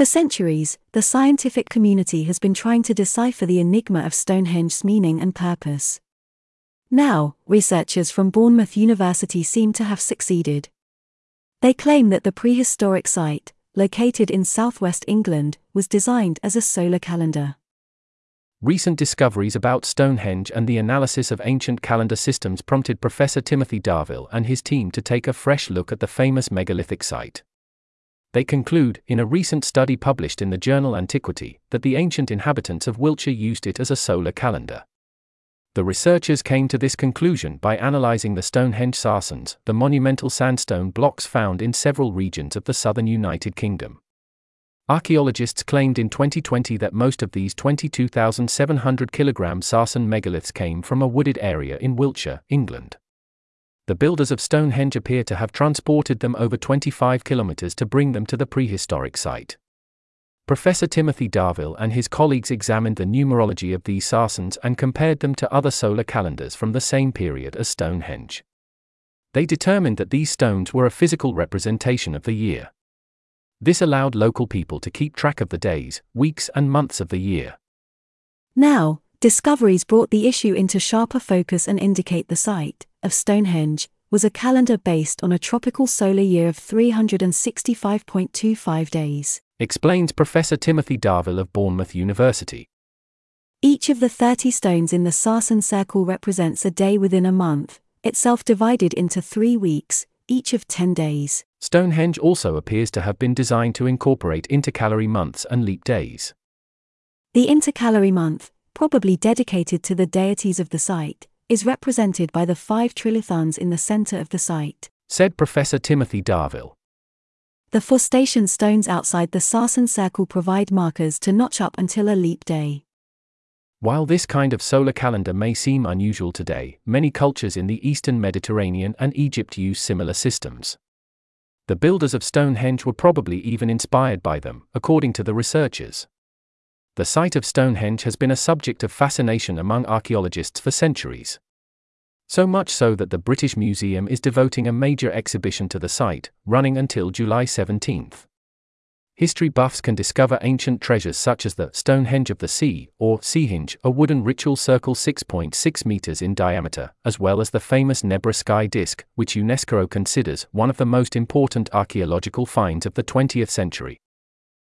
For centuries, the scientific community has been trying to decipher the enigma of Stonehenge's meaning and purpose. Now, researchers from Bournemouth University seem to have succeeded. They claim that the prehistoric site, located in southwest England, was designed as a solar calendar. Recent discoveries about Stonehenge and the analysis of ancient calendar systems prompted Professor Timothy Darvill and his team to take a fresh look at the famous megalithic site. They conclude, in a recent study published in the journal Antiquity, that the ancient inhabitants of Wiltshire used it as a solar calendar. The researchers came to this conclusion by analyzing the Stonehenge sarsens, the monumental sandstone blocks found in several regions of the southern United Kingdom. Archaeologists claimed in 2020 that most of these 22,700 kilogram sarsen megaliths came from a wooded area in Wiltshire, England. The builders of Stonehenge appear to have transported them over 25 kilometers to bring them to the prehistoric site. Professor Timothy Darvill and his colleagues examined the numerology of these sarsens and compared them to other solar calendars from the same period as Stonehenge. They determined that these stones were a physical representation of the year. This allowed local people to keep track of the days, weeks, and months of the year. Now, discoveries brought the issue into sharper focus and indicate the site of Stonehenge was a calendar based on a tropical solar year of 365.25 days. Explains Professor Timothy Darvill of Bournemouth University. Each of the 30 stones in the Sarsen circle represents a day within a month, itself divided into three weeks, each of 10 days. Stonehenge also appears to have been designed to incorporate intercalary months and leap days. The intercalary month, probably dedicated to the deities of the site, is represented by the five trilithons in the center of the site, said Professor Timothy Darvill. The four station stones outside the Sarsen circle provide markers to notch up until a leap day. While this kind of solar calendar may seem unusual today, many cultures in the eastern Mediterranean and Egypt use similar systems. The builders of Stonehenge were probably even inspired by them, according to the researchers. The site of Stonehenge has been a subject of fascination among archaeologists for centuries. So much so that the British Museum is devoting a major exhibition to the site, running until July 17. History buffs can discover ancient treasures such as the Stonehenge of the Sea, or Seahenge, a wooden ritual circle 6.6 meters in diameter, as well as the famous Nebra sky disk, which UNESCO considers one of the most important archaeological finds of the 20th century.